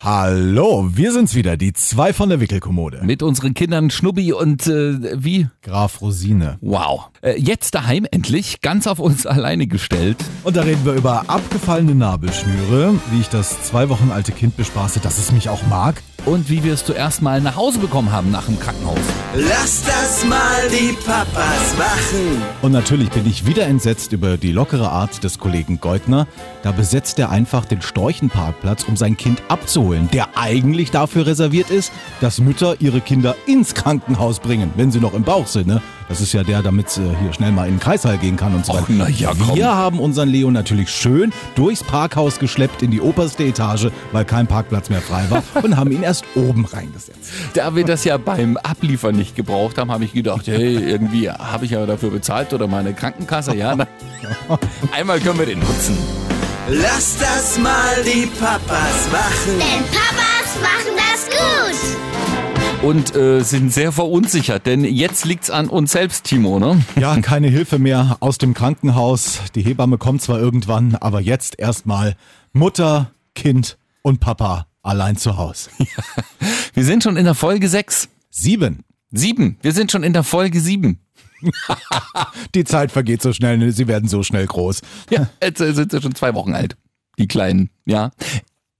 Hallo, wir sind's wieder, die zwei von der Wickelkommode. Mit unseren Kindern Schnubbi und äh, wie? Graf Rosine. Wow. Äh, jetzt daheim endlich, ganz auf uns alleine gestellt. Und da reden wir über abgefallene Nabelschnüre, wie ich das zwei Wochen alte Kind bespaße, dass es mich auch mag. Und wie wir es zuerst mal nach Hause bekommen haben nach dem Krankenhaus. Lass das mal die Papas machen. Und natürlich bin ich wieder entsetzt über die lockere Art des Kollegen Geutner. Da besetzt er einfach den Storchenparkplatz, um sein Kind abzuholen, der eigentlich dafür reserviert ist, dass Mütter ihre Kinder ins Krankenhaus bringen, wenn sie noch im Bauch sind. Ne? Das ist ja der, damit sie hier schnell mal in den Kreißsaal gehen kann und so Och, weiter. na ja, komm. Wir haben unseren Leo natürlich schön durchs Parkhaus geschleppt in die oberste Etage, weil kein Parkplatz mehr frei war und haben ihn erst oben reingesetzt. Da wir das ja beim Abliefern nicht gebraucht haben, habe ich gedacht, hey, irgendwie habe ich ja dafür bezahlt oder meine Krankenkasse, ja. Na, einmal können wir den nutzen. Lass das mal die Papas machen. Denn Papas machen das gut. Und äh, sind sehr verunsichert, denn jetzt liegt's an uns selbst, Timo, ne? Ja, keine Hilfe mehr aus dem Krankenhaus. Die Hebamme kommt zwar irgendwann, aber jetzt erstmal Mutter, Kind und Papa allein zu Hause. Wir sind schon in der Folge 6. Sieben. Sieben. Wir sind schon in der Folge 7. Die Zeit vergeht so schnell, ne? sie werden so schnell groß. Ja, jetzt äh, sind sie schon zwei Wochen alt. Die Kleinen, ja.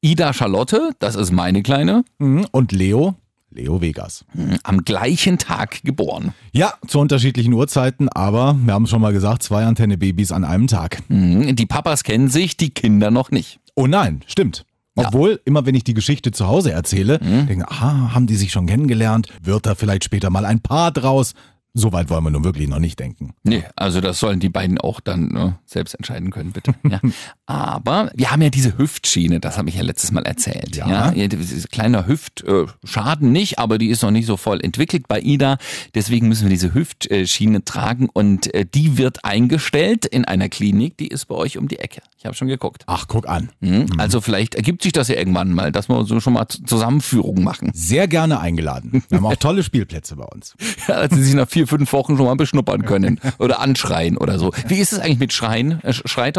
Ida Charlotte, das ist meine Kleine, Mhm. Und Leo? Leo Vegas. am gleichen Tag geboren. Ja, zu unterschiedlichen Uhrzeiten, aber wir haben schon mal gesagt, zwei Antenne-Babys an einem Tag. Mhm, Die Papas kennen sich, die Kinder noch nicht. Oh nein, stimmt. Obwohl, immer wenn ich die Geschichte zu Hause erzähle, denken, aha, haben die sich schon kennengelernt? Wird da vielleicht später mal ein Paar draus? So weit wollen wir nun wirklich noch nicht denken. Nee, also das sollen die beiden auch dann ne, selbst entscheiden können, bitte. Ja. Aber wir haben ja diese Hüftschiene, das habe ich ja letztes Mal erzählt. Ja. Ja, kleiner Hüftschaden nicht, aber die ist noch nicht so voll entwickelt bei Ida. Deswegen müssen wir diese Hüftschiene tragen und äh, die wird eingestellt in einer Klinik, die ist bei euch um die Ecke. Ich habe schon geguckt. Ach, guck an. Mhm. Also vielleicht ergibt sich das ja irgendwann mal, dass wir so schon mal Zusammenführungen machen. Sehr gerne eingeladen. Wir haben auch tolle Spielplätze bei uns. Ja, dass sie sich nach vier, fünf Wochen schon mal beschnuppern können oder anschreien oder so. Wie ist es eigentlich mit Schreien? Äh, Sch- Schreit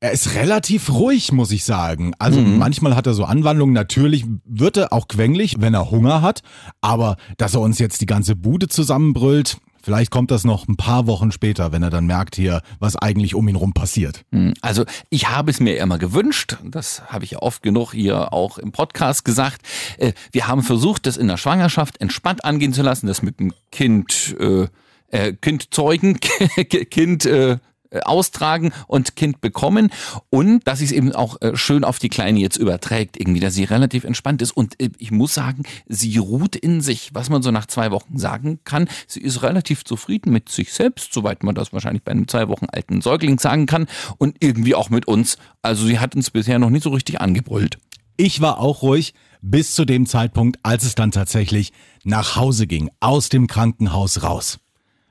er? Ist relativ ruhig, muss ich sagen. Also Mhm. manchmal hat er so Anwandlungen. Natürlich wird er auch quengelig, wenn er Hunger hat. Aber dass er uns jetzt die ganze Bude zusammenbrüllt, vielleicht kommt das noch ein paar Wochen später, wenn er dann merkt hier, was eigentlich um ihn rum passiert. Hm, Also ich habe es mir immer gewünscht, das habe ich ja oft genug hier auch im Podcast gesagt. Äh, Wir haben versucht, das in der Schwangerschaft entspannt angehen zu lassen, das mit dem Kind, äh, äh, Kind zeugen, Kind äh, austragen und Kind bekommen und dass es eben auch äh, schön auf die Kleine jetzt überträgt, irgendwie, dass sie relativ entspannt ist und äh, ich muss sagen, sie ruht in sich, was man so nach zwei Wochen sagen kann. Sie ist relativ zufrieden mit sich selbst, soweit man das wahrscheinlich bei einem zwei Wochen alten Säugling sagen kann und irgendwie auch mit uns. Also sie hat uns bisher noch nicht so richtig angebrüllt. Ich war auch ruhig bis zu dem Zeitpunkt, als es dann tatsächlich nach Hause ging, aus dem Krankenhaus raus.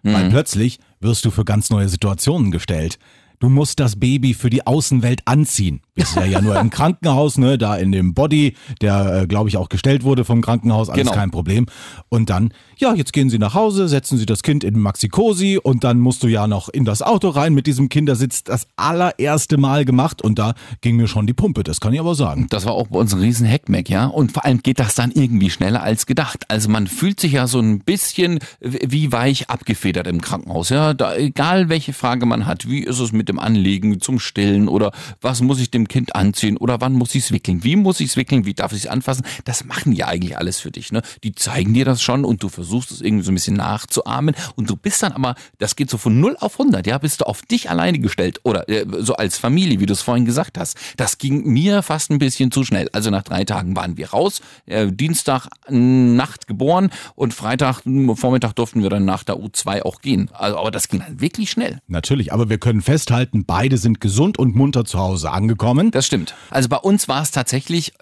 Weil plötzlich wirst du für ganz neue Situationen gestellt. Du musst das Baby für die Außenwelt anziehen. Bisher ja nur im Krankenhaus, ne, da in dem Body, der, äh, glaube ich, auch gestellt wurde vom Krankenhaus, alles Genau. kein Problem. Und dann, ja, jetzt gehen sie nach Hause, setzen sie das Kind in den Maxi-Cosi und dann musst du ja noch in das Auto rein mit diesem Kindersitz das allererste Mal gemacht und da ging mir schon die Pumpe, das kann ich aber sagen. Das war auch bei uns ein riesen Heckmeck, ja. Und vor allem geht das dann irgendwie schneller als gedacht. Also man fühlt sich ja so ein bisschen wie weich abgefedert im Krankenhaus, ja. Da, egal welche Frage man hat, wie ist es mit dem Anlegen zum Stillen oder was muss ich dem Kind anziehen oder wann muss ich es wickeln, wie muss ich es wickeln, wie darf ich es anfassen, das machen die eigentlich alles für dich, ne. Die zeigen dir das schon und du versuchst es irgendwie so ein bisschen nachzuahmen und du bist dann aber, das geht so von 0 auf 100, ja, bist du auf dich alleine gestellt oder äh, so als Familie, wie du es vorhin gesagt hast. Das ging mir fast ein bisschen zu schnell. Also nach drei Tagen waren wir raus, äh, Dienstag Nacht geboren und Freitag Vormittag durften wir dann nach der U2 auch gehen. Also, aber das ging dann wirklich schnell. Natürlich, aber wir können festhalten, beide sind gesund und munter zu Hause angekommen. Das stimmt. Also bei uns war es tatsächlich,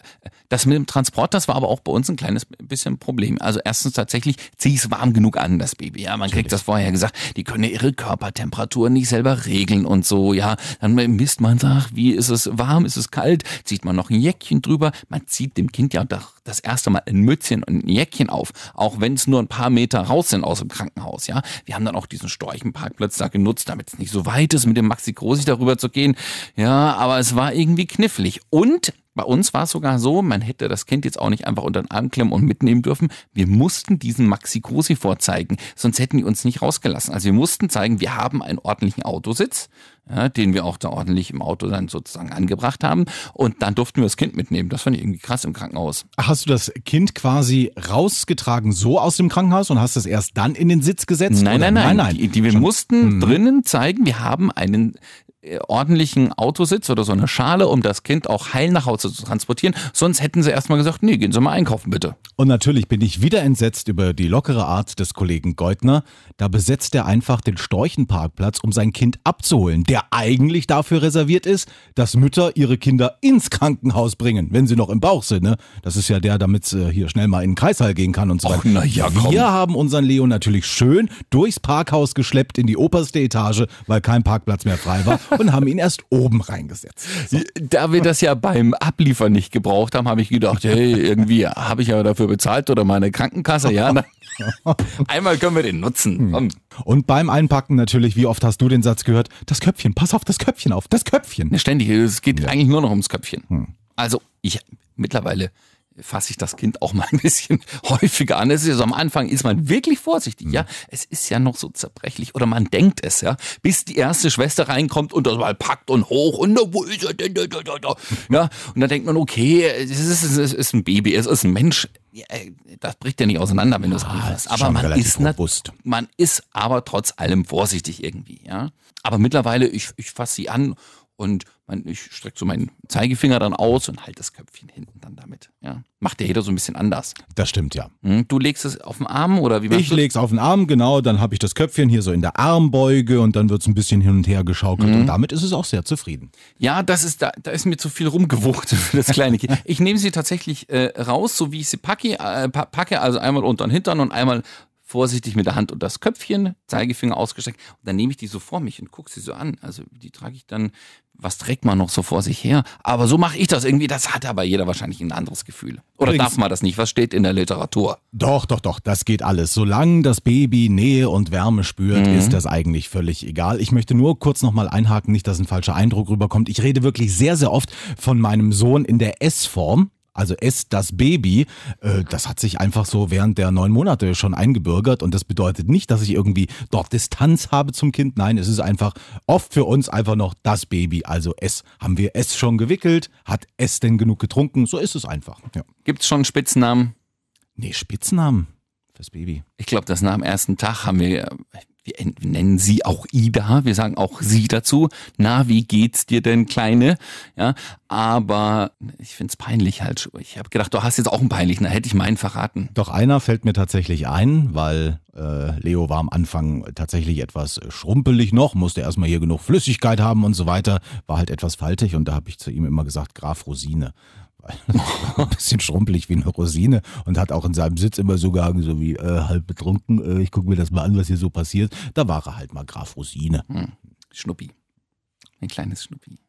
das mit dem Transport, das war aber auch bei uns ein kleines bisschen Problem. Also erstens tatsächlich, zieh es warm genug an, das Baby. Ja, man kriegt das vorher gesagt, die können ihre Körpertemperatur nicht selber regeln und so. Ja, dann misst man sagt, wie ist es warm, ist es kalt, zieht man noch ein Jäckchen drüber. Man zieht dem Kind ja doch das erste Mal ein Mützchen und ein Jäckchen auf, auch wenn es nur ein paar Meter raus sind aus dem Krankenhaus. Ja, wir haben dann auch diesen Storchenparkplatz da genutzt, damit es nicht so weit ist, mit dem Maxi Großig darüber zu gehen. Ja, aber es war irgendwie knifflig. Und Bei uns war es sogar so, man hätte das Kind jetzt auch nicht einfach unter den Arm klemmen und mitnehmen dürfen. Wir mussten diesen Maxi-Cosi vorzeigen, sonst hätten die uns nicht rausgelassen. Also wir mussten zeigen, wir haben einen ordentlichen Autositz, ja, den wir auch da ordentlich im Auto dann sozusagen angebracht haben. Und dann durften wir das Kind mitnehmen. Das fand ich irgendwie krass im Krankenhaus. Hast du das Kind quasi rausgetragen so aus dem Krankenhaus und hast es erst dann in den Sitz gesetzt? Nein, oder? nein, nein, nein, Die, die wir Schon- mussten drinnen zeigen, wir haben einen äh, ordentlichen Autositz oder so eine Schale, um das Kind auch heil nach Hause zu transportieren. Sonst hätten sie erstmal gesagt, nee, gehen Sie mal einkaufen bitte. Und natürlich bin ich wieder entsetzt über die lockere Art des Kollegen Geutner. Da besetzt er einfach den Storchenparkplatz, um sein Kind abzuholen, der eigentlich dafür reserviert ist, dass Mütter ihre Kinder ins Krankenhaus bringen, wenn sie noch im Bauch sind. Ne? Das ist ja der, damit es hier schnell mal in den Kreißsaal gehen kann und so weiter. na ja, komm. Wir haben unseren Leo natürlich schön durchs Parkhaus geschleppt in die oberste Etage, weil kein Parkplatz mehr frei war und haben ihn erst oben reingesetzt. Da wir das ja beim Abliefern nicht gebraucht haben, habe ich gedacht, hey, irgendwie habe ich ja dafür bezahlt oder meine Krankenkasse, ja. Einmal können wir den nutzen. Komm. Und beim Einpacken natürlich, wie oft hast du den Satz gehört? Das Köpfchen, pass auf das Köpfchen auf, das Köpfchen. Ne, Ständig, es geht eigentlich nur noch ums Köpfchen. Also ich mittlerweile fasse ich das Kind auch mal ein bisschen häufiger an. Es ist ja so, am Anfang ist man wirklich vorsichtig, ja. Es ist ja noch so zerbrechlich oder man denkt es, ja, bis die erste Schwester reinkommt und das mal packt und hoch und wo ist er denn? Da, da, da, da. Ja, und dann denkt man, okay, es ist, es ist ein Baby, es ist ein Mensch. Äh, das bricht ja nicht auseinander, wenn du es anfasst. ist Aber man ist, robust. man ist aber trotz allem vorsichtig irgendwie, ja. Aber mittlerweile, ich, ich fasse sie an und ich strecke so meinen Zeigefinger dann aus und halte das Köpfchen hinten dann damit. Ja. Macht ja jeder so ein bisschen anders. Das stimmt ja. Hm? Du legst es auf den Arm oder wie machst Ich du's? leg's auf den Arm, genau, dann habe ich das Köpfchen hier so in der Armbeuge und dann wird's ein bisschen hin und her geschaukelt Mhm. und damit ist es auch sehr zufrieden. Ja, das ist da, da ist mir zu viel rumgewucht für das kleine Kind. Ich nehme sie tatsächlich äh, raus, so wie ich sie packe, äh, pa- packe, also einmal unter den Hintern und einmal vorsichtig mit der Hand und das Köpfchen, Zeigefinger ausgestreckt. Und dann nehme ich die so vor mich und gucke sie so an. Also die trage ich dann, was trägt man noch so vor sich her? Aber so mache ich das irgendwie. Das hat aber jeder wahrscheinlich ein anderes Gefühl. Oder Übrigens- darf man das nicht? Was steht in der Literatur? Doch, doch, doch, das geht alles. Solange das Baby Nähe und Wärme spürt, ist das eigentlich völlig egal. Ich möchte nur kurz nochmal einhaken, nicht, dass ein falscher Eindruck rüberkommt. Ich rede wirklich sehr, sehr oft von meinem Sohn in der S-Form. Also S, das Baby, äh, das hat sich einfach so während der neun Monate schon eingebürgert und das bedeutet nicht, dass ich irgendwie dort Distanz habe zum Kind. Nein, es ist einfach oft für uns einfach noch das Baby. Also S. Haben wir S schon gewickelt? Hat S denn genug getrunken? So ist es einfach. Ja. Gibt es schon Spitznamen? Nee, Spitznamen fürs Baby. Ich glaube, das nach dem ersten Tag haben wir, wir en- wir nennen sie auch Ida, wir sagen auch sie dazu. Na, wie geht's dir denn, Kleine? Ja, aber ich find's peinlich halt. Ich habe gedacht, du hast jetzt auch einen peinlichen, da hätte ich meinen verraten. Doch einer fällt mir tatsächlich ein, weil äh, Leo war am Anfang tatsächlich etwas schrumpelig noch, musste erstmal hier genug Flüssigkeit haben und so weiter, war halt etwas faltig und da habe ich zu ihm immer gesagt, Graf Rosine. Ein bisschen schrumpelig wie eine Rosine und hat auch in seinem Sitz immer so gehangen, so wie äh, halb betrunken, äh, ich gucke mir das mal an, was hier so passiert. Da war er halt mal Graf Rosine. Hm. Schnuppi. Ein kleines Schnuppi.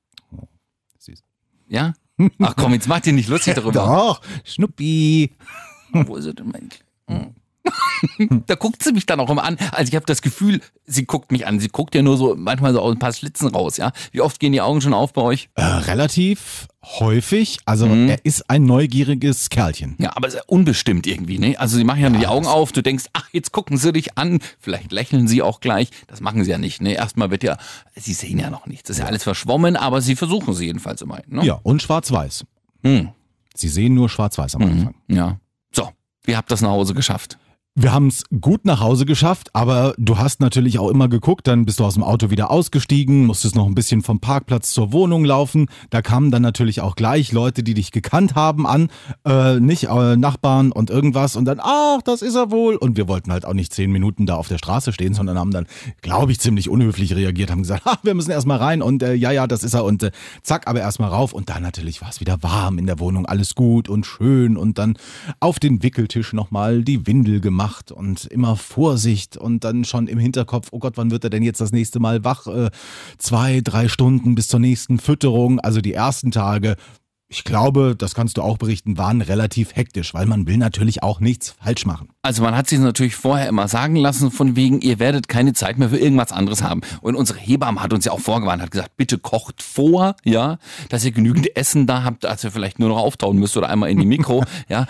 Süß. Ja? Ach komm, jetzt mach dir nicht lustig darüber. Doch, Schnuppi. Wo ist er denn, mein Kleiner? da guckt sie mich dann auch immer an. Also ich habe das Gefühl, sie guckt mich an. Sie guckt ja nur so manchmal so aus ein paar Schlitzen raus, ja. Wie oft gehen die Augen schon auf bei euch? Äh, relativ häufig, also Mhm. er ist ein neugieriges Kerlchen. Ja, aber es ist unbestimmt irgendwie, ne? Also sie machen ja, nur die Augen auf, du denkst, ach, jetzt gucken sie dich an, vielleicht lächeln sie auch gleich. Das machen sie ja nicht, ne? Erstmal wird ja, sie sehen ja noch nichts. Das ist ja alles verschwommen, aber sie versuchen sie jedenfalls immer, ne? Ja, und schwarz-weiß. Hm. Sie sehen nur schwarz-weiß am Anfang. Ja. So, wie habt ihr das nach Hause geschafft? Wir haben es gut nach Hause geschafft, aber du hast natürlich auch immer geguckt, dann bist du aus dem Auto wieder ausgestiegen, musstest noch ein bisschen vom Parkplatz zur Wohnung laufen. Da kamen dann natürlich auch gleich Leute, die dich gekannt haben an, äh, nicht äh, Nachbarn und irgendwas und dann, ach, das ist er wohl. Und wir wollten halt auch nicht zehn Minuten da auf der Straße stehen, sondern haben dann, glaube ich, ziemlich unhöflich reagiert, haben gesagt, ha, wir müssen erstmal rein und äh, ja, ja, das ist er und äh, zack, aber erstmal rauf und dann natürlich war es wieder warm in der Wohnung, alles gut und schön und dann auf den Wickeltisch nochmal die Windel gemacht und immer Vorsicht und dann schon im Hinterkopf, oh Gott, wann wird er denn jetzt das nächste Mal wach? Äh, zwei, drei Stunden bis zur nächsten Fütterung. Also die ersten Tage ich glaube, das kannst du auch berichten, waren relativ hektisch, weil man will natürlich auch nichts falsch machen. Also man hat sich natürlich vorher immer sagen lassen, von wegen, ihr werdet keine Zeit mehr für irgendwas anderes haben. Und unsere Hebamme hat uns ja auch vorgewarnt, hat gesagt, bitte kocht vor, ja, dass ihr genügend Essen da habt, als ihr vielleicht nur noch auftauen müsst oder einmal in die Mikro, ja,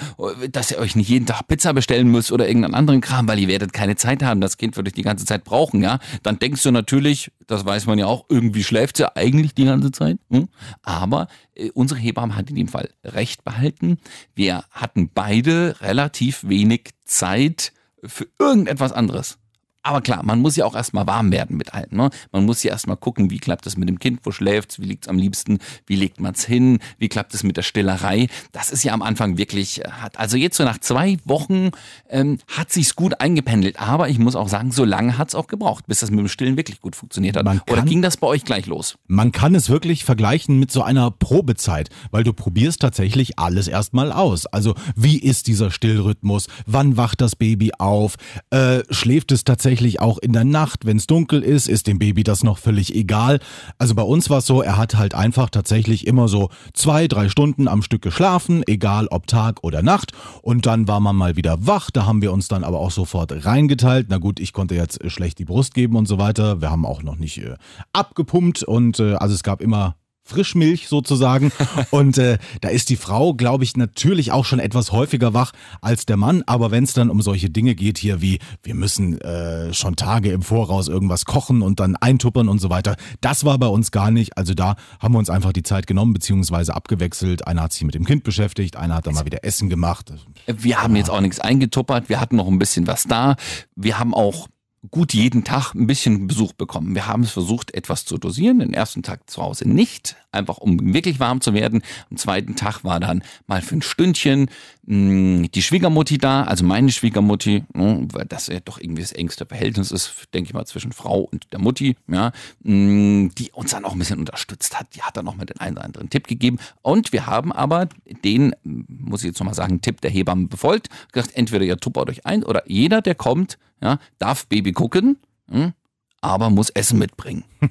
dass ihr euch nicht jeden Tag Pizza bestellen müsst oder irgendeinen anderen Kram, weil ihr werdet keine Zeit haben. Das Kind wird euch die ganze Zeit brauchen, ja. Dann denkst du natürlich, das weiß man ja auch, irgendwie schläft sie eigentlich die ganze Zeit. Hm? Aber äh, unsere Hebamme hat in dem Fall recht behalten. Wir hatten beide relativ wenig Zeit für irgendetwas anderes. Aber klar, man muss ja auch erstmal warm werden mit allen. Ne? Man muss ja erstmal gucken, wie klappt es mit dem Kind, wo schläft's, wie liegt's am liebsten, wie legt man's hin, wie klappt es mit der Stillerei. Das ist ja am Anfang wirklich hart. Also jetzt so nach zwei Wochen ähm, hat sich's gut eingependelt. Aber ich muss auch sagen, so lange hat's auch gebraucht, bis das mit dem Stillen wirklich gut funktioniert hat. Man Oder kann- ging das bei euch gleich los? Man kann es wirklich vergleichen mit so einer Probezeit, weil du probierst tatsächlich alles erstmal aus. Also wie ist dieser Stillrhythmus? Wann wacht das Baby auf? Äh, schläft es tatsächlich auch in der Nacht, wenn es dunkel ist? Ist dem Baby das noch völlig egal? Also bei uns war es so, er hat halt einfach tatsächlich immer so zwei, drei Stunden am Stück geschlafen, egal ob Tag oder Nacht. Und dann war man mal wieder wach. Da haben wir uns dann aber auch sofort reingeteilt. Na gut, ich konnte jetzt schlecht die Brust geben und so weiter. Wir haben auch noch nicht äh, abgepumpt und äh, also es gab immer Frischmilch sozusagen. Und äh, da ist die Frau, glaube ich, natürlich auch schon etwas häufiger wach als der Mann. Aber wenn es dann um solche Dinge geht hier wie, wir müssen äh, schon Tage im Voraus irgendwas kochen und dann eintuppern und so weiter, das war bei uns gar nicht. Also da haben wir uns einfach die Zeit genommen, beziehungsweise abgewechselt. Einer hat sich mit dem Kind beschäftigt, einer hat dann mal wieder Essen gemacht. Wir haben jetzt auch nichts eingetuppert, wir hatten noch ein bisschen was da. Wir haben auch gut jeden Tag ein bisschen Besuch bekommen. Wir haben es versucht, etwas zu dosieren. Den ersten Tag zu Hause nicht, einfach um wirklich warm zu werden. Am zweiten Tag war dann mal für ein Stündchen mh, die Schwiegermutti da, also meine Schwiegermutti, ne, weil das ja doch irgendwie das engste Verhältnis ist, denke ich mal, zwischen Frau und der Mutti, ja, mh, die uns dann auch ein bisschen unterstützt hat. Die hat dann noch mal den einen oder anderen Tipp gegeben. Und wir haben aber den, muss ich jetzt nochmal sagen, Tipp der Hebamme befolgt. Gesagt, entweder ihr tuppert euch ein oder jeder, der kommt, ja, darf Baby gucken, hm, aber muss Essen mitbringen.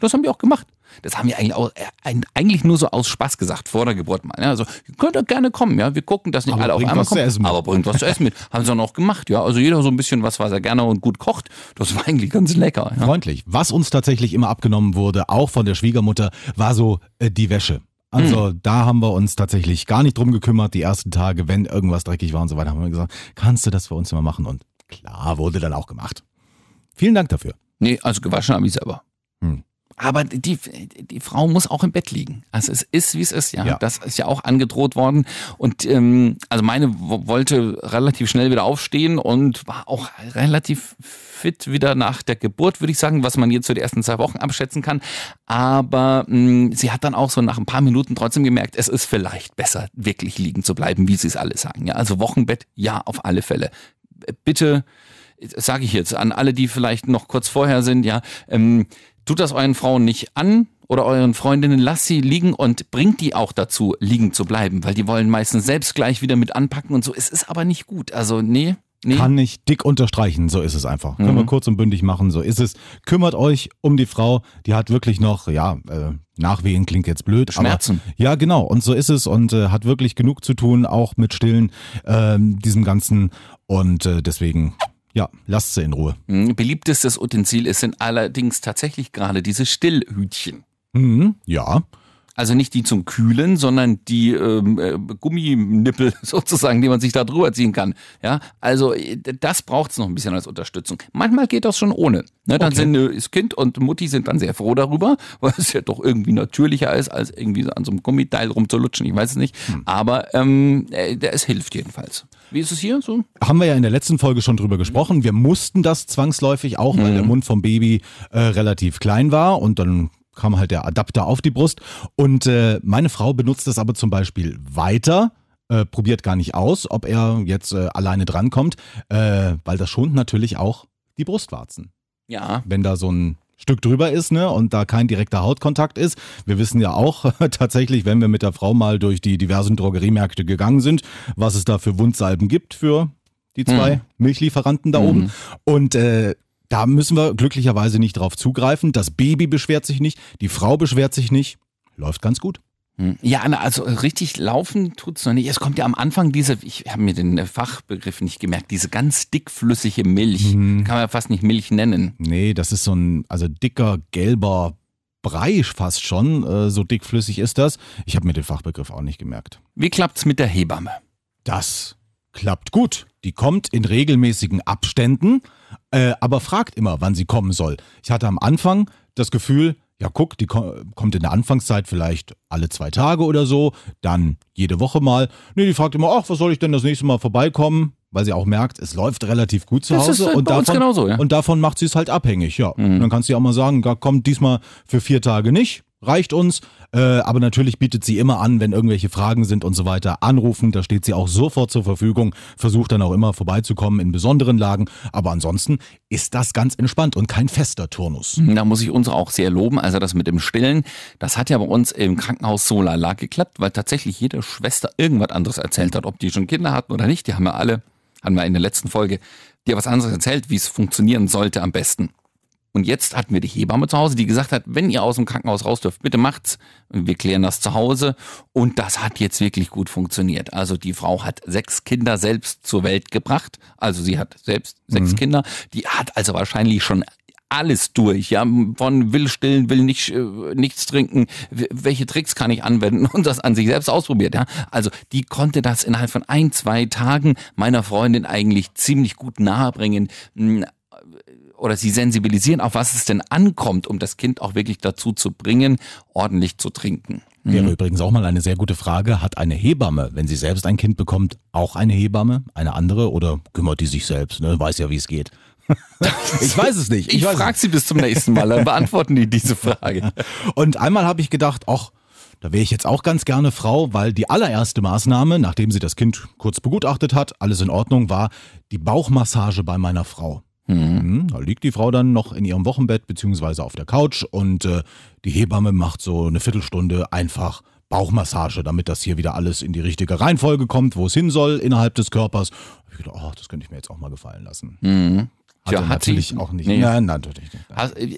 Das haben wir auch gemacht. Das haben wir eigentlich, auch, eigentlich nur so aus Spaß gesagt, vor der Geburt mal. Also, ihr könnt doch gerne kommen, ja. Wir gucken, dass nicht Aber alle auf bringt einmal was zu kommen. aber bringt was zu essen mit. Haben sie dann auch gemacht, ja. Also jeder so ein bisschen was, was er gerne und gut kocht. Das war eigentlich ganz lecker. Ja. freundlich. Was uns tatsächlich immer abgenommen wurde, auch von der Schwiegermutter, war so äh, die Wäsche. Also da haben wir uns tatsächlich gar nicht drum gekümmert, die ersten Tage, wenn irgendwas dreckig war und so weiter, haben wir gesagt, kannst du das für uns immer machen? Und klar, wurde dann auch gemacht. Vielen Dank dafür. Nee, also gewaschen habe ich selber. Hm. Aber die, die Frau muss auch im Bett liegen. Also es ist, wie es ist, ja. Ja. Das ist ja auch angedroht worden. Und ähm, also meine wo- wollte relativ schnell wieder aufstehen und war auch relativ fit wieder nach der Geburt, würde ich sagen, was man jetzt für die ersten zwei Wochen abschätzen kann. Aber mh, sie hat dann auch so nach ein paar Minuten trotzdem gemerkt, es ist vielleicht besser, wirklich liegen zu bleiben, wie sie es alle sagen. Ja, also Wochenbett, ja, auf alle Fälle. Bitte sage ich jetzt an alle, die vielleicht noch kurz vorher sind, ja, ähm, tut das euren Frauen nicht an oder euren Freundinnen, lasst sie liegen und bringt die auch dazu, liegen zu bleiben, weil die wollen meistens selbst gleich wieder mit anpacken und so. Es ist aber nicht gut. Also, nee, nee. Kann ich dick unterstreichen, so ist es einfach. Können wir kurz und bündig machen, so ist es. Kümmert euch um die Frau, die hat wirklich noch, ja, äh, Nachwehen klingt jetzt blöd. Schmerzen. Aber, ja, genau. Und so ist es und äh, hat wirklich genug zu tun, auch mit Stillen, ähm, diesem Ganzen. Und äh, deswegen, ja, lasst sie in Ruhe. Hm, Beliebtestes Utensil ist sind allerdings tatsächlich gerade diese Stillhütchen. Mhm, ja. Also nicht die zum Kühlen, sondern die ähm, äh, Gumminippel sozusagen, die man sich da drüber ziehen kann. Ja, also äh, das braucht's noch ein bisschen als Unterstützung. Manchmal geht das schon ohne. Ne, dann Okay. sind äh, das Kind und Mutti sind dann sehr froh darüber, weil es ja doch irgendwie natürlicher ist, als irgendwie so an so einem Gummiteil rumzulutschen. Ich weiß es nicht. Aber ähm, äh, es hilft jedenfalls. Wie ist es hier so? Haben wir ja in der letzten Folge schon drüber gesprochen. Wir mussten das zwangsläufig auch, weil der Mund vom Baby äh, relativ klein war und dann kam halt der Adapter auf die Brust. Und äh, meine Frau benutzt das aber zum Beispiel weiter. Äh, probiert gar nicht aus, ob er jetzt äh, alleine drankommt, äh, weil das schont natürlich auch die Brustwarzen. Ja. Wenn da so ein Stück drüber ist, ne, und da kein direkter Hautkontakt ist. Wir wissen ja auch tatsächlich, wenn wir mit der Frau mal durch die diversen Drogeriemärkte gegangen sind, was es da für Wundsalben gibt für die zwei Milchlieferanten da oben. Und äh, da müssen wir glücklicherweise nicht drauf zugreifen. Das Baby beschwert sich nicht, die Frau beschwert sich nicht. Läuft ganz gut. Hm. Ja, also richtig laufen tut's noch nicht. Es kommt ja am Anfang diese, ich habe mir den Fachbegriff nicht gemerkt, diese ganz dickflüssige Milch. Kann man ja fast nicht Milch nennen. Nee, das ist so ein, also dicker, gelber Brei fast schon, äh, so dickflüssig ist das. Ich habe mir den Fachbegriff auch nicht gemerkt. Wie klappt's mit der Hebamme? Das klappt gut. Die kommt in regelmäßigen Abständen, äh, aber fragt immer, wann sie kommen soll. Ich hatte am Anfang das Gefühl, ja guck, die ko kommt in der Anfangszeit vielleicht alle zwei Tage oder so, dann jede Woche mal. Nee, die fragt immer, ach, was soll ich denn das nächste Mal vorbeikommen? Weil sie auch merkt, es läuft relativ gut zu Das Hause äh, und, davon, genauso, ja. Mhm. und davon macht sie es halt abhängig, ja. Und dann kannst du ja auch mal sagen, ja, kommt diesmal für vier Tage nicht, reicht uns. Äh, aber natürlich bietet sie immer an, wenn irgendwelche Fragen sind und so weiter, anrufen. Da steht sie auch sofort zur Verfügung. Versucht dann auch immer vorbeizukommen in besonderen Lagen. Aber ansonsten ist das ganz entspannt und kein fester Turnus. Da muss ich unsere auch sehr loben. Also das mit dem Stillen, das hat ja bei uns im Krankenhaus so lala geklappt, weil tatsächlich jede Schwester irgendwas anderes erzählt hat, ob die schon Kinder hatten oder nicht. Die haben ja alle, haben wir in der letzten Folge, dir was anderes erzählt, wie es funktionieren sollte am besten. Und jetzt hatten wir die Hebamme zu Hause, die gesagt hat, wenn ihr aus dem Krankenhaus raus dürft, bitte macht's. Wir klären das zu Hause. Und das hat jetzt wirklich gut funktioniert. Also die Frau hat sechs Kinder selbst zur Welt gebracht. Also sie hat selbst sechs Kinder. Die hat also wahrscheinlich schon alles durch, ja, von will stillen, will nicht äh, nichts trinken, welche Tricks kann ich anwenden und das an sich selbst ausprobiert, ja. Also die konnte das innerhalb von ein, zwei Tagen meiner Freundin eigentlich ziemlich gut nahebringen mh, oder sie sensibilisieren, auf was es denn ankommt, um das Kind auch wirklich dazu zu bringen, ordentlich zu trinken. Wäre übrigens auch mal eine sehr gute Frage. Hat eine Hebamme, wenn sie selbst ein Kind bekommt, auch eine Hebamme? Eine andere? Oder kümmert die sich selbst? Ne? Weiß ja, wie es geht. ich weiß es nicht. Ich, es frage sie bis zum nächsten Mal, dann beantworten die diese Frage. Und einmal habe ich gedacht, ach, da wäre ich jetzt auch ganz gerne Frau, weil die allererste Maßnahme, nachdem sie das Kind kurz begutachtet hat, alles in Ordnung war, die Bauchmassage bei meiner Frau. Mhm. Da liegt die Frau dann noch in ihrem Wochenbett beziehungsweise auf der Couch und äh, die Hebamme macht so eine Viertelstunde einfach Bauchmassage, damit das hier wieder alles in die richtige Reihenfolge kommt, wo es hin soll innerhalb des Körpers. Ich gedacht, oh, das könnte ich mir jetzt auch mal gefallen lassen. Mhm. Hatte hat sie- natürlich auch nicht. Nee. Nein, nein, natürlich nicht. Hast, äh,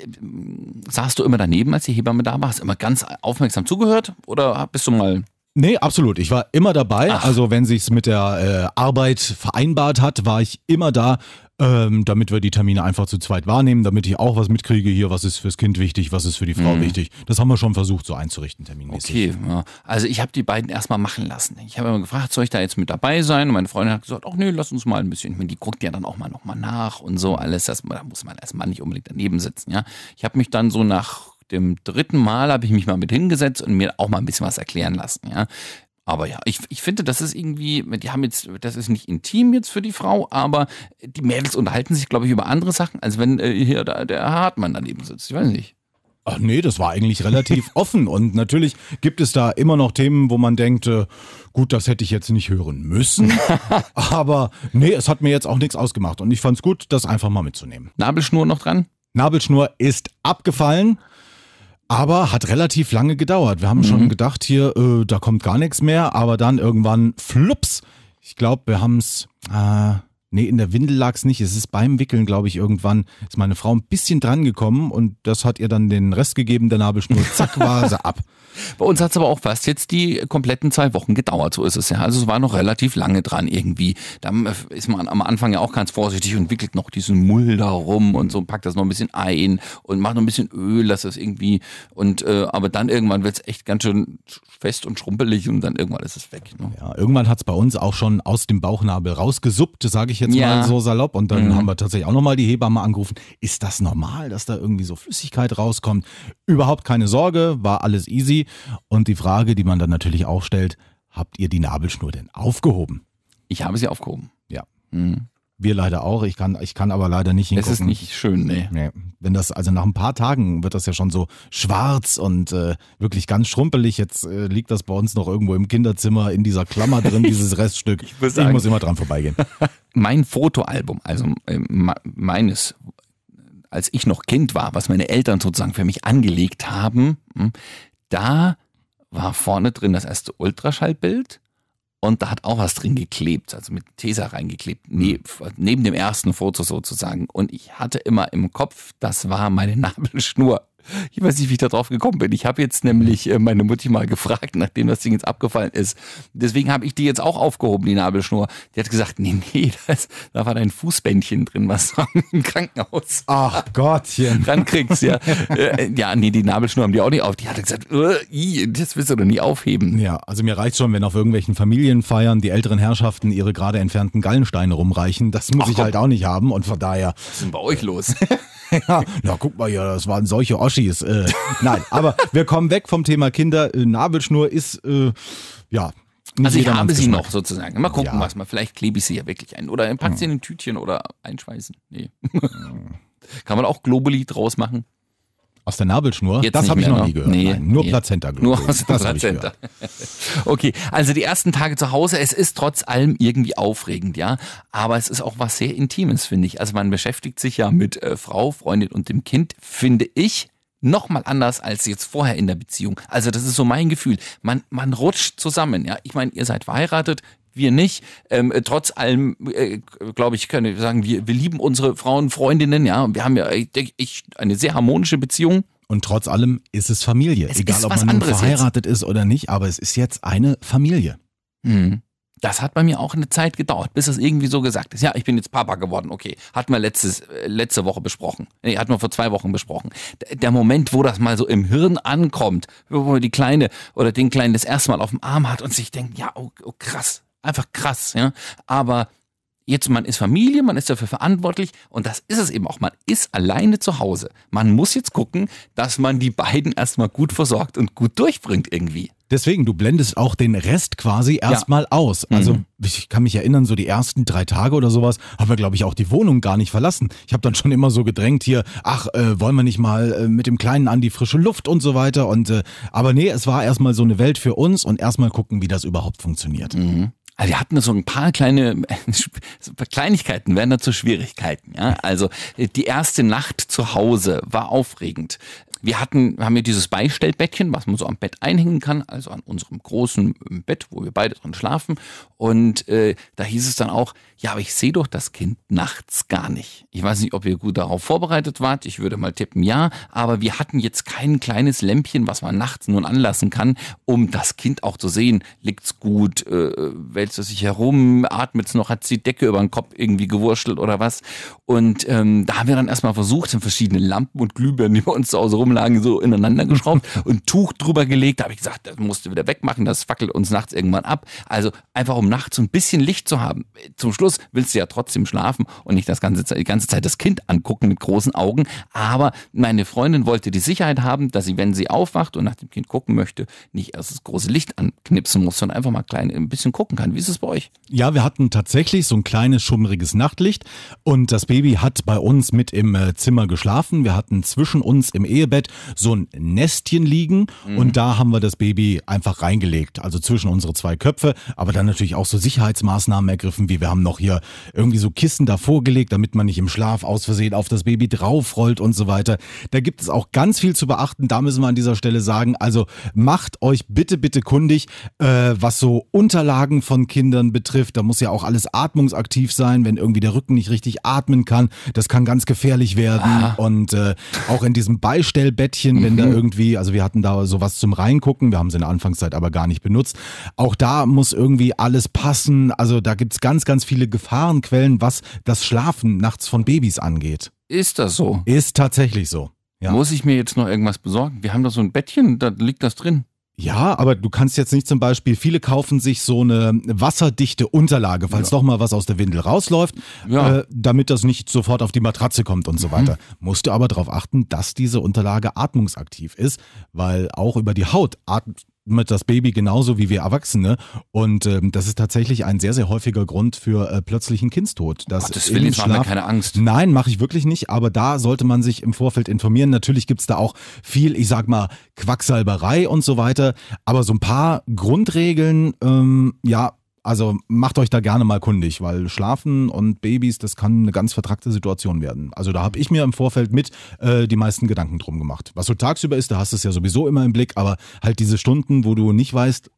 saßt du immer daneben, als die Hebamme da war? Hast du immer ganz aufmerksam zugehört? Oder bist du mal. Nee, absolut. Ich war immer dabei. Also wenn sich's mit der äh, Arbeit vereinbart hat, war ich immer da, ähm, damit wir die Termine einfach zu zweit wahrnehmen, damit ich auch was mitkriege hier, was ist fürs Kind wichtig, was ist für die Frau wichtig. Das haben wir schon versucht so einzurichten, terminmäßig. Okay, ja. also ich habe die beiden erstmal machen lassen. Ich habe immer gefragt, soll ich da jetzt mit dabei sein? Und meine Freundin hat gesagt, ach nee, lass uns mal ein bisschen. Ich meine, die guckt ja dann auch mal nochmal nach und so alles. Das, da muss man erstmal nicht unbedingt daneben sitzen. Ja, Ich habe mich dann so nach dem dritten Mal, habe ich mich mal mit hingesetzt und mir auch mal ein bisschen was erklären lassen. Ja. Aber ja, ich, ich finde, das ist irgendwie, die haben jetzt, das ist nicht intim jetzt für die Frau, aber die Mädels unterhalten sich, glaube ich, über andere Sachen, als wenn äh, hier da, der Hartmann daneben sitzt. Ich weiß nicht. Ach nee, das war eigentlich relativ offen und natürlich gibt es da immer noch Themen, wo man denkt, äh, gut, das hätte ich jetzt nicht hören müssen, aber nee, es hat mir jetzt auch nichts ausgemacht und ich fand's gut, das einfach mal mitzunehmen. Nabelschnur noch dran? Nabelschnur ist abgefallen, aber hat relativ lange gedauert. Wir haben schon gedacht, hier, äh, da kommt gar nichts mehr, aber dann irgendwann flups. Ich glaube, wir haben's. Äh, nee, in der Windel lag's nicht. Es ist beim Wickeln, glaube ich, irgendwann ist meine Frau ein bisschen dran gekommen und das hat ihr dann den Rest gegeben, der Nabelschnur. Zack, war sie ab. Bei uns hat es aber auch fast jetzt die kompletten zwei Wochen gedauert, so ist es ja. Also es war noch relativ lange dran irgendwie. Da ist man am Anfang ja auch ganz vorsichtig und wickelt noch diesen Mull da rum und so, packt das noch ein bisschen ein und macht noch ein bisschen Öl, dass das irgendwie und äh, aber dann irgendwann wird es echt ganz schön fest und schrumpelig und dann irgendwann ist es weg. Ne? Ja, irgendwann hat's bei uns auch schon aus dem Bauchnabel rausgesuppt, sage ich jetzt Ja. mal so salopp. Und dann haben wir tatsächlich auch nochmal die Hebamme angerufen. Ist das normal, dass da irgendwie so Flüssigkeit rauskommt? Überhaupt keine Sorge, war alles easy. Und die Frage, die man dann natürlich auch stellt, habt ihr die Nabelschnur denn aufgehoben? Ich habe sie aufgehoben. Ja. Wir leider auch. Ich kann, ich kann aber leider nicht Es hingucken. ist nicht schön, nee. Nee, wenn das, also nach ein paar Tagen wird das ja schon so schwarz und äh, wirklich ganz schrumpelig. Jetzt äh, liegt das bei uns noch irgendwo im Kinderzimmer in dieser Klammer drin, dieses Reststück. Ich, muss sagen- muss immer dran vorbeigehen. mein Fotoalbum, also äh, me- meines, als ich noch Kind war, was meine Eltern sozusagen für mich angelegt haben, hm, da war vorne drin das erste Ultraschallbild und da hat auch was drin geklebt, also mit Tesa reingeklebt, ne, neben dem ersten Foto sozusagen. Und ich hatte immer im Kopf, das war meine Nabelschnur. Ich weiß nicht, wie ich da drauf gekommen bin. Ich habe jetzt nämlich äh, meine Mutti mal gefragt, nachdem das Ding jetzt abgefallen ist. Deswegen habe ich die jetzt auch aufgehoben, die Nabelschnur. Die hat gesagt, nee, nee, das, da war dein Fußbändchen drin, was du im Krankenhaus Ach Gottchen. rankriegst. Ja. Äh, ja, nee, die Nabelschnur haben die auch nicht auf. Die hat gesagt, äh, das willst du doch nie aufheben. Ja, also mir reicht schon, wenn auf irgendwelchen Familienfeiern die älteren Herrschaften ihre gerade entfernten Gallensteine rumreichen. Das muss Ach, ich halt auch nicht haben und von daher, Was ist denn bei euch los? ja, na guck mal hier, das waren solche Oschis. Äh, nein, aber wir kommen weg vom Thema Kinder. Äh, Nabelschnur ist, äh, ja. nicht Also ich habe sie Geschmack. noch sozusagen. Mal gucken, Ja. was mal. Vielleicht klebe ich sie ja wirklich ein. Oder pack sie in ein Tütchen oder einschweißen. Nee. Kann man auch Globuli draus machen? Aus der Nabelschnur? Jetzt das habe ich noch ne? nie gehört. Nee, Nein, nur nee. Plazenta. Nur aus Das Plazenta. Okay, also die ersten Tage zu Hause, es ist trotz allem irgendwie aufregend, ja. Aber es ist auch was sehr Intimes, finde ich. Also man beschäftigt sich ja mit äh, Frau, Freundin und dem Kind, finde ich. Noch mal anders als jetzt vorher in der Beziehung. Also das ist so mein Gefühl. Man, man rutscht zusammen, ja. Ich meine, ihr seid verheiratet, wir nicht. Ähm, äh, trotz allem, äh, glaube ich, können wir sagen, wir, wir lieben unsere Frauen, Freundinnen, ja. Und wir haben ja, ich, denke, ich, eine sehr harmonische Beziehung. Und trotz allem ist es Familie. Es Egal, ob man verheiratet ist oder nicht, aber es ist jetzt eine Familie. Mhm. Das hat bei mir auch eine Zeit gedauert, bis es irgendwie so gesagt ist. Ja, ich bin jetzt Papa geworden. Okay, hatten wir letztes, äh, letzte Woche besprochen. Nee, hatten wir vor zwei Wochen besprochen. D- Der Moment, wo das mal so im Hirn ankommt, wo man die Kleine oder den Kleinen das erste Mal auf dem Arm hat und sich denkt, ja, oh, oh krass, einfach krass, ja. Aber Jetzt, man ist Familie, man ist dafür verantwortlich und das ist es eben auch. Man ist alleine zu Hause. Man muss jetzt gucken, dass man die beiden erstmal gut versorgt und gut durchbringt irgendwie. Deswegen, du blendest auch den Rest quasi erstmal aus. Also Mhm. ich kann mich erinnern, so die ersten drei Tage oder sowas, haben wir, glaube ich, auch die Wohnung gar nicht verlassen. Ich habe dann schon immer so gedrängt hier, ach, äh, wollen wir nicht mal äh, mit dem Kleinen an die frische Luft und so weiter. Und äh, aber nee, es war erstmal so eine Welt für uns und erstmal gucken, wie das überhaupt funktioniert. Also wir hatten so ein paar kleine Kleinigkeiten, werden dazu Schwierigkeiten. Ja? Also äh, die erste Nacht zu Hause war aufregend. Wir hatten, wir haben hier dieses Beistellbettchen, was man so am Bett einhängen kann, also an unserem großen ähm, Bett, wo wir beide drin schlafen. Und äh, da hieß es dann auch, ja, aber ich sehe doch das Kind nachts gar nicht. Ich weiß nicht, ob ihr gut darauf vorbereitet wart. Ich würde mal tippen, ja. Aber wir hatten jetzt kein kleines Lämpchen, was man nachts nun anlassen kann, um das Kind auch zu sehen. Liegt's gut? Äh, wälzt es sich herum? Atmet's noch? Hat die Decke über den Kopf irgendwie gewurschtelt oder was? Und ähm, da haben wir dann erstmal versucht, sind verschiedene Lampen und Glühbirnen, bei uns zu Hause rumlagen, so ineinander geschraubt und Tuch drüber gelegt. Da habe ich gesagt, das musst du wieder wegmachen, das fackelt uns nachts irgendwann ab. Also einfach um nachts ein bisschen Licht zu haben. Zum Schluss willst du ja trotzdem schlafen und nicht das ganze, die ganze Zeit das Kind angucken mit großen Augen. Aber meine Freundin wollte die Sicherheit haben, dass sie, wenn sie aufwacht und nach dem Kind gucken möchte, nicht erst das große Licht anknipsen muss, sondern einfach mal klein ein bisschen gucken kann. Wie ist es bei euch? Ja, wir hatten tatsächlich so ein kleines schummriges Nachtlicht und das Baby hat bei uns mit im äh, Zimmer geschlafen. Wir hatten zwischen uns im Ehebett so ein Nestchen liegen und da haben wir das Baby einfach reingelegt, also zwischen unsere zwei Köpfe, aber dann natürlich auch so Sicherheitsmaßnahmen ergriffen, wie wir haben noch hier irgendwie so Kissen davor gelegt, damit man nicht im Schlaf aus Versehen auf das Baby draufrollt und so weiter. Da gibt es auch ganz viel zu beachten. Da müssen wir an dieser Stelle sagen, also macht euch bitte, bitte kundig, äh, was so Unterlagen von Kindern betrifft. Da muss ja auch alles atmungsaktiv sein, wenn irgendwie der Rücken nicht richtig atmen kann. Das kann ganz gefährlich werden. Und äh, auch in diesem Beistellbettchen, wenn da irgendwie, also wir hatten da sowas zum Reingucken, wir haben es in der Anfangszeit aber gar nicht benutzt. Auch da muss irgendwie alles passen. Also da gibt's ganz, ganz viele Gefahrenquellen, was das Schlafen nachts von Babys angeht. Ist das so? Ist tatsächlich so. Ja. Muss ich mir jetzt noch irgendwas besorgen? Wir haben doch so ein Bettchen, da liegt das drin. Ja, aber du kannst jetzt nicht zum Beispiel, viele kaufen sich so eine wasserdichte Unterlage, falls doch mal was aus der Windel rausläuft, Ja. Mhm. äh, damit das nicht sofort auf die Matratze kommt und so weiter. Musst du aber darauf achten, dass diese Unterlage atmungsaktiv ist, weil auch über die Haut atmet das Baby genauso wie wir Erwachsene. Und ähm, das ist tatsächlich ein sehr, sehr häufiger Grund für äh, plötzlichen Kindstod. Dass Gottes im Willen, jetzt machen wir keine Angst. Nein, mache ich wirklich nicht, aber da sollte man sich im Vorfeld informieren. Natürlich gibt's da auch viel, ich sag mal, Quacksalberei und so weiter, aber so ein paar Grundregeln, ähm, ja, also macht euch da gerne mal kundig, weil Schlafen und Babys, das kann eine ganz vertrackte Situation werden. Also da habe ich mir im Vorfeld mit äh, die meisten Gedanken drum gemacht. Was so tagsüber ist, da hast du es ja sowieso immer im Blick, aber halt diese Stunden, wo du nicht weißt,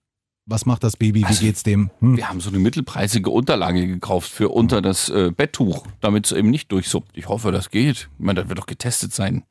was macht das Baby, wie Also, geht's dem? Hm. Wir haben so eine mittelpreisige Unterlage gekauft für unter das äh, Betttuch, damit es eben nicht durchsuppt. Ich hoffe, das geht. Ich meine, das wird doch getestet sein.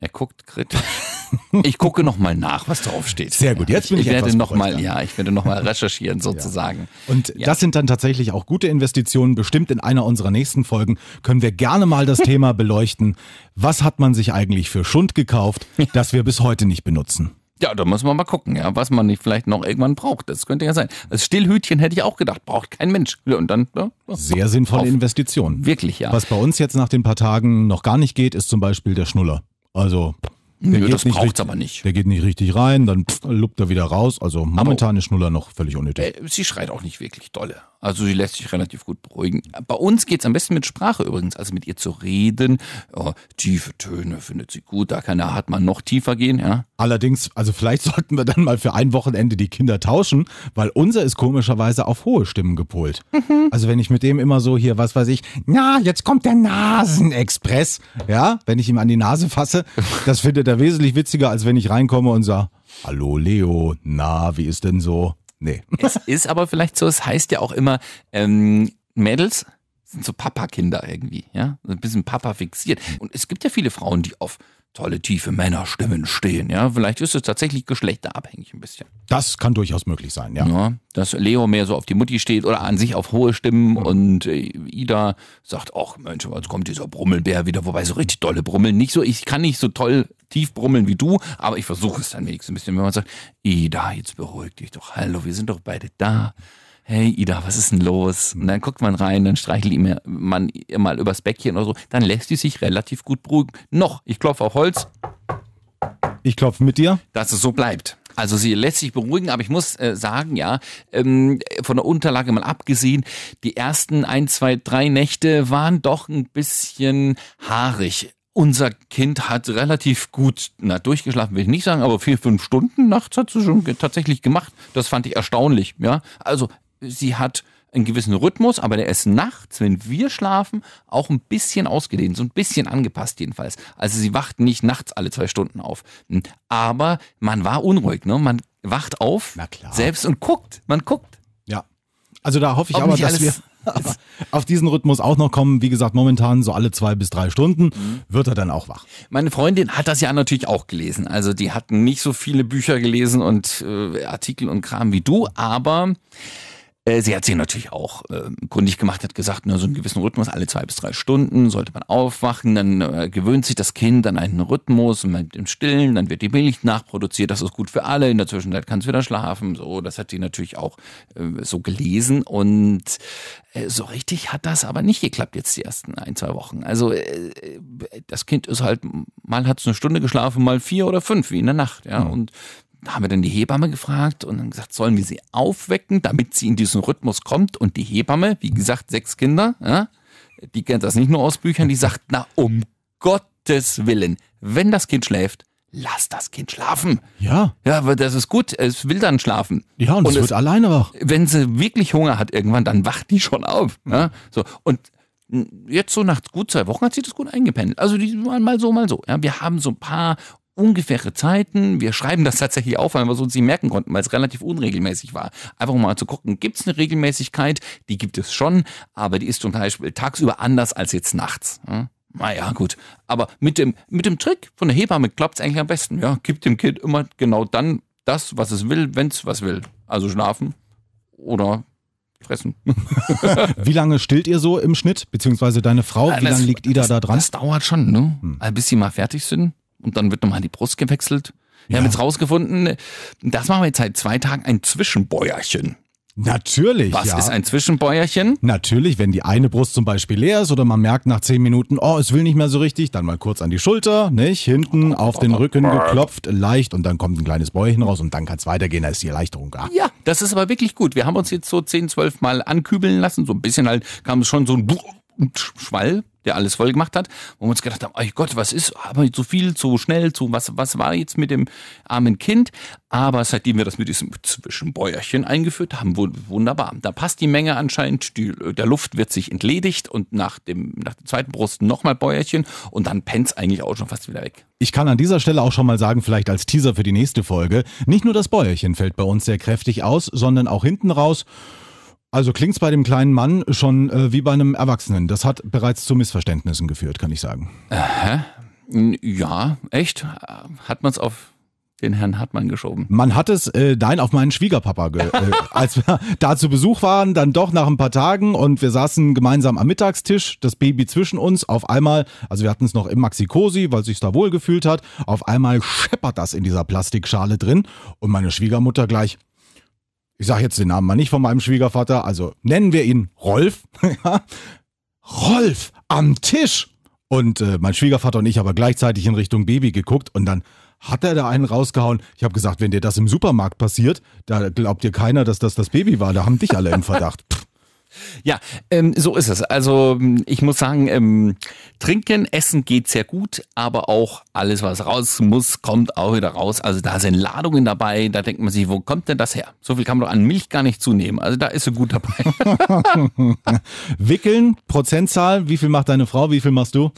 Er guckt kritisch. Ich gucke noch mal nach, was drauf steht. Sehr gut, jetzt bin ich ich werde etwas noch mal, beruhigter. ja, ich werde noch mal recherchieren sozusagen. Und Ja. das sind dann tatsächlich auch gute Investitionen. Bestimmt in einer unserer nächsten Folgen können wir gerne mal das Thema beleuchten. Was hat man sich eigentlich für Schund gekauft, das wir bis heute nicht benutzen? Ja, da muss man mal gucken, ja, was man nicht vielleicht noch irgendwann braucht. Das könnte ja sein. Das Stillhütchen hätte ich auch gedacht, braucht kein Mensch. Ja, und dann, ja, ja. Sehr sinnvolle Auf- Investition. Wirklich, ja. Was bei uns jetzt nach den paar Tagen noch gar nicht geht, ist zum Beispiel der Schnuller. Also, der Nö, geht das nicht braucht's richtig- aber nicht. Der geht nicht richtig rein, dann pff, luppt er wieder raus. Also momentan ist Schnuller noch völlig unnötig. Äh, Sie schreit auch nicht wirklich dolle. Also sie lässt sich relativ gut beruhigen. Bei uns geht's am besten mit Sprache übrigens, also mit ihr zu reden. Ja, tiefe Töne findet sie gut, da kann der Hartmann noch tiefer gehen, ja. Allerdings, also vielleicht sollten wir dann mal für ein Wochenende die Kinder tauschen, weil unser ist komischerweise auf hohe Stimmen gepolt. Also wenn ich mit dem immer so hier, was weiß ich, na, jetzt kommt der Nasenexpress, ja, wenn ich ihm an die Nase fasse, das findet er wesentlich witziger, als wenn ich reinkomme und sage, hallo Leo, na, wie ist denn so? Nee. Es ist aber vielleicht so, es heißt ja auch immer, ähm, Mädels sind so Papa-Kinder irgendwie, ja, ein bisschen Papa fixiert. Und es gibt ja viele Frauen, die auf tolle, tiefe Männerstimmen stehen, ja. Vielleicht ist es tatsächlich geschlechterabhängig ein bisschen. Das kann durchaus möglich sein, ja. Ja, dass Leo mehr so auf die Mutti steht oder an sich auf hohe Stimmen und äh, Ida sagt, ach Mensch, jetzt kommt dieser Brummelbär wieder, wobei so richtig dolle Brummeln nicht so, ich kann nicht so toll tief brummeln wie du, aber ich versuche es dann wenigstens ein bisschen, wenn man sagt, Ida, jetzt beruhig dich doch, hallo, wir sind doch beide da. Hey Ida, was ist denn los? Und dann guckt man rein, dann streichelt ihm man ihr mal übers Bäckchen oder so, dann lässt die sich relativ gut beruhigen. Noch, ich klopfe auf Holz, Ich klopfe mit dir. dass es so bleibt. Also sie lässt sich beruhigen, aber ich muss äh, sagen, ja, ähm, von der Unterlage mal abgesehen, die ersten ein, zwei, drei Nächte waren doch ein bisschen haarig. Unser Kind hat relativ gut, na, durchgeschlafen will ich nicht sagen, aber vier, fünf Stunden nachts hat sie schon tatsächlich gemacht. Das fand ich erstaunlich, ja. Also sie hat einen gewissen Rhythmus, aber der ist nachts, wenn wir schlafen, auch ein bisschen ausgedehnt, so ein bisschen angepasst jedenfalls. Also sie wacht nicht nachts alle zwei Stunden auf. Hm. Aber man war unruhig, ne? Man wacht auf, selbst und guckt. Man guckt. Ja. Also da hoffe ich Ob aber, dass wir auf diesen Rhythmus auch noch kommen. Wie gesagt, momentan so alle zwei bis drei Stunden wird er dann auch wach. Meine Freundin hat das ja natürlich auch gelesen. Also die hat nicht so viele Bücher gelesen und äh, Artikel und Kram wie du, aber äh, sie hat sich natürlich auch äh, kundig gemacht, hat gesagt, na, so einen gewissen Rhythmus, alle zwei bis drei Stunden sollte man aufwachen, dann äh, gewöhnt sich das Kind an einen Rhythmus und mit dem Stillen, dann wird die Milch nachproduziert, das ist gut für alle, in der Zwischenzeit kann es wieder schlafen, so, das hat sie natürlich auch äh, so gelesen und äh, so richtig hat das aber nicht geklappt jetzt die ersten ein, zwei Wochen. Also äh, das Kind ist halt, mal hat es eine Stunde geschlafen, mal vier oder fünf, wie in der Nacht, ja, und da haben wir dann die Hebamme gefragt und dann gesagt, sollen wir sie aufwecken, damit sie in diesen Rhythmus kommt. Und die Hebamme, wie gesagt, sechs Kinder, ja, die kennt das nicht nur aus Büchern, die sagt, na um Gottes Willen, wenn das Kind schläft, lass das Kind schlafen. Ja. Ja, aber das ist gut, es will dann schlafen. Ja, und, es wird alleine wach. wenn sie wirklich Hunger hat irgendwann, dann wacht die schon auf. Ja? So, und jetzt so nach gut zwei Wochen hat sie das gut eingependelt. Also die waren mal so, mal so. Ja? Wir haben so ein paar ungefähre Zeiten. Wir schreiben das tatsächlich auf, weil wir es uns nicht merken konnten, weil es relativ unregelmäßig war. Einfach um mal zu gucken, gibt es eine Regelmäßigkeit? Die gibt es schon, aber die ist zum Beispiel tagsüber anders als jetzt nachts. Ja? Naja, gut. Aber mit dem, mit dem Trick von der Hebamme klappt es eigentlich am besten. Ja, gibt dem Kind immer genau dann das, was es will, wenn es was will. Also schlafen oder fressen. Wie lange stillt ihr so im Schnitt? Beziehungsweise deine Frau, wie Das- lange liegt Ida das, da dran? Das dauert schon, ne? Also Bis sie mal fertig sind und dann wird nochmal die Brust gewechselt. Wir haben jetzt rausgefunden, das machen wir jetzt seit zwei Tagen ein Zwischenbäuerchen. Natürlich, Was ja. ist ein Zwischenbäuerchen? Natürlich, wenn die eine Brust zum Beispiel leer ist oder man merkt nach zehn Minuten, oh, es will nicht mehr so richtig, dann mal kurz an die Schulter, nicht? Hinten auf den Rücken geklopft, leicht und dann kommt ein kleines Bäuerchen raus und dann kann es weitergehen, da ist die Erleichterung da. Ja, das ist aber wirklich gut. Wir haben uns jetzt so 10, 12 Mal ankübeln lassen. So ein bisschen halt kam es schon so ein Schwall, der alles voll gemacht hat, wo wir uns gedacht haben, oh Gott, was ist, aber so viel, zu schnell, zu was, was war jetzt mit dem armen Kind? Aber seitdem wir das mit diesem Zwischenbäuerchen eingeführt haben, wun- wunderbar. Da passt die Menge anscheinend, die, der Luft wird sich entledigt und nach dem, nach der zweiten Brust nochmal Bäuerchen und dann pennt's eigentlich auch schon fast wieder weg. Ich kann an dieser Stelle auch schon mal sagen, vielleicht als Teaser für die nächste Folge, nicht nur das Bäuerchen fällt bei uns sehr kräftig aus, sondern auch hinten raus. Also klingt's bei dem kleinen Mann schon äh, wie bei einem Erwachsenen. Das hat bereits zu Missverständnissen geführt, kann ich sagen. Ja, echt? Hat man es auf den Herrn Hartmann geschoben. Man hat es äh, dein auf meinen Schwiegerpapa, ge äh, als wir da zu Besuch waren, dann doch nach ein paar Tagen und wir saßen gemeinsam am Mittagstisch, das Baby zwischen uns, auf einmal, also wir hatten es noch im Maxi-Cosi, weil sich da wohl gefühlt hat, auf einmal scheppert das in dieser Plastikschale drin und meine Schwiegermutter gleich, ich sage jetzt den Namen mal nicht von meinem Schwiegervater, also nennen wir ihn Rolf, Rolf am Tisch. Und äh, mein Schwiegervater und ich aber gleichzeitig in Richtung Baby geguckt und dann hat er da einen rausgehauen. Ich habe gesagt, wenn dir das im Supermarkt passiert, da glaubt dir keiner, dass das das Baby war. Da haben dich alle im Verdacht. Pff. Ja, ähm, so ist es. Also ich muss sagen, ähm, trinken, essen geht sehr gut, aber auch alles, was raus muss, kommt auch wieder raus. Also da sind Ladungen dabei, da denkt man sich, wo kommt denn das her? So viel kann man doch an Milch gar nicht zunehmen. Also da ist sie gut dabei. Wickeln, Prozentzahl, wie viel macht deine Frau, wie viel machst du?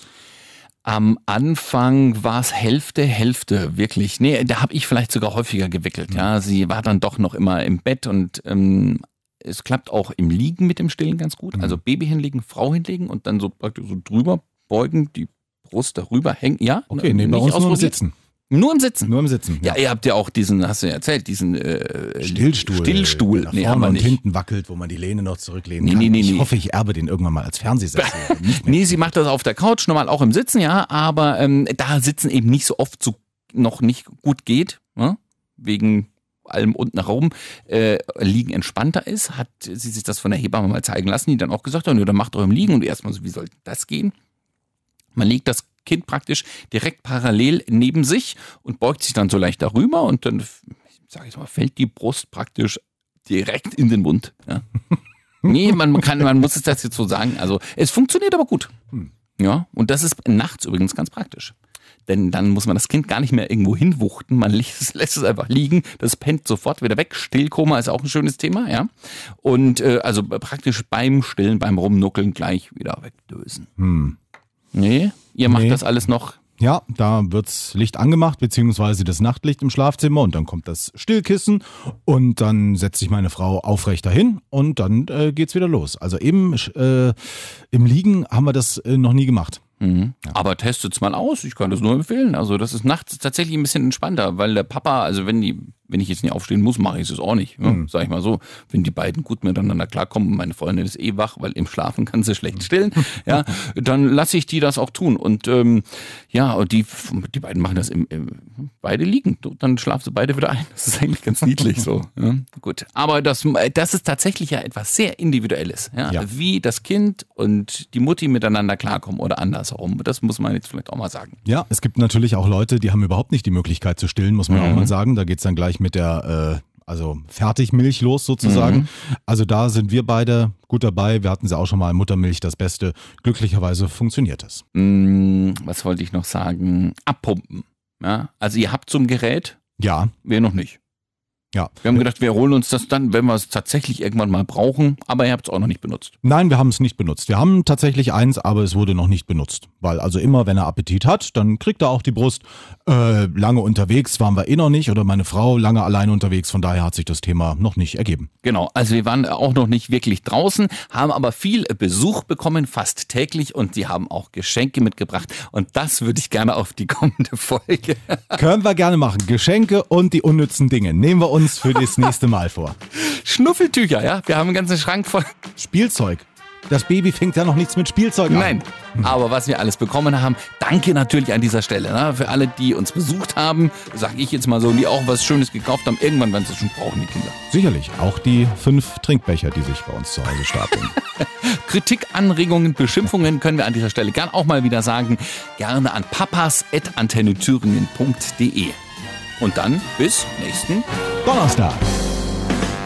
Am Anfang war es Hälfte, Hälfte, wirklich. Nee, da habe ich vielleicht sogar häufiger gewickelt. Ja, sie war dann doch noch immer im Bett und ähm, es klappt auch im Liegen mit dem Stillen ganz gut. Also Baby hinlegen, Frau hinlegen und dann so praktisch so drüber beugen, die Brust darüber hängen. Ja, Okay, nicht uns nur im? Sitzen. Nur im Sitzen. Nur im Sitzen. Ja, ihr habt ja auch diesen, hast du ja erzählt, diesen äh, Stillstuhl. Stillstuhl. Der Nee, vorne und nicht. hinten wackelt, wo man die Lehne noch zurücklehnen Nee, kann. nee, nee, ich nee. hoffe, ich erbe den irgendwann mal als Fernsehsessel. Nee, sie macht das auf der Couch, normal auch im Sitzen, ja, aber ähm, da Sitzen eben nicht so oft so noch nicht gut geht, ne? wegen allem unten nach oben, äh, Liegen entspannter ist, hat sie sich das von der Hebamme mal zeigen lassen, die dann auch gesagt hat, nö, dann macht doch im Liegen und erstmal so, wie soll das gehen? Man legt das Kind praktisch direkt parallel neben sich und beugt sich dann so leicht darüber und dann, sag ich mal, fällt die Brust praktisch direkt in den Mund. Ja. Nee, man kann, man muss es das jetzt so sagen. Also es funktioniert aber gut. Ja, und das ist nachts übrigens ganz praktisch. Denn dann muss man das Kind gar nicht mehr irgendwo hinwuchten. Man lässt es, lässt es einfach liegen. Das pennt sofort wieder weg. Stillkoma ist auch ein schönes Thema, ja. Und äh, also praktisch beim Stillen, beim Rumnuckeln gleich wieder wegdösen. Nee, ihr macht Nee. das alles noch. Ja, da wird's Licht angemacht, beziehungsweise das Nachtlicht im Schlafzimmer und dann kommt das Stillkissen und dann setzt sich meine Frau aufrecht dahin und dann äh, geht's wieder los. Also im, äh, im Liegen haben wir das äh, noch nie gemacht. Mhm. Aber testet's mal aus, ich kann das nur empfehlen. Also das ist nachts tatsächlich ein bisschen entspannter, weil der Papa, also wenn die, wenn ich jetzt nicht aufstehen muss, mache ich es auch nicht. Ne? Sag ich mal so. Wenn die beiden gut miteinander klarkommen, meine Freundin ist eh wach, weil im Schlafen kann sie schlecht stillen, ja, dann lasse ich die das auch tun. Und ähm, ja, und die, die beiden machen das im, im beide liegen. Dann schlafen sie beide wieder ein. Das ist eigentlich ganz niedlich so. Ja? Gut. Aber das, das ist tatsächlich ja etwas sehr Individuelles. Ja? Ja. Wie das Kind und die Mutti miteinander klarkommen oder andersherum. Das muss man jetzt vielleicht auch mal sagen. Ja, es gibt natürlich auch Leute, die haben überhaupt nicht die Möglichkeit zu stillen, muss man auch mal sagen. Da geht's dann gleich mit der, äh, also Fertigmilch los sozusagen. Also da sind wir beide gut dabei. Wir hatten sie auch schon mal Muttermilch, das Beste. Glücklicherweise funktioniert es. Hm, was wollte ich noch sagen? Abpumpen. Ja? Also ihr habt so ein Gerät, Ja, wir noch nicht. Ja. Wir haben gedacht, wir holen uns das dann, wenn wir es tatsächlich irgendwann mal brauchen, aber ihr habt es auch noch nicht benutzt. Nein, wir haben es nicht benutzt. Wir haben tatsächlich eins, aber es wurde noch nicht benutzt. Weil also immer, wenn er Appetit hat, dann kriegt er auch die Brust. Äh, lange unterwegs waren wir eh noch nicht oder meine Frau lange alleine unterwegs. Von daher hat sich das Thema noch nicht ergeben. Genau, also wir waren auch noch nicht wirklich draußen, haben aber viel Besuch bekommen, fast täglich und sie haben auch Geschenke mitgebracht und das würde ich gerne auf die kommende Folge. Können wir gerne machen. Geschenke und die unnützen Dinge nehmen wir uns für das nächste Mal vor. Schnuffeltücher, ja, wir haben einen ganzen Schrank voll. Spielzeug. Das Baby fängt ja noch nichts mit Spielzeug an. Nein, aber was wir alles bekommen haben, danke natürlich an dieser Stelle. Ne? Für alle, die uns besucht haben, sage ich jetzt mal so, die auch was Schönes gekauft haben, irgendwann werden sie es schon brauchen, die Kinder. Sicherlich. Auch die fünf Trinkbecher, die sich bei uns zu Hause stapeln. Kritik, Anregungen, Beschimpfungen können wir an dieser Stelle gern auch mal wieder sagen. Gerne an papas.antennethüringen.de. Und dann bis nächsten Donnerstag.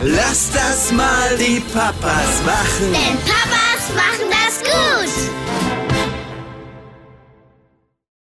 Lass das mal die Papas machen. Denn Papas machen das gut.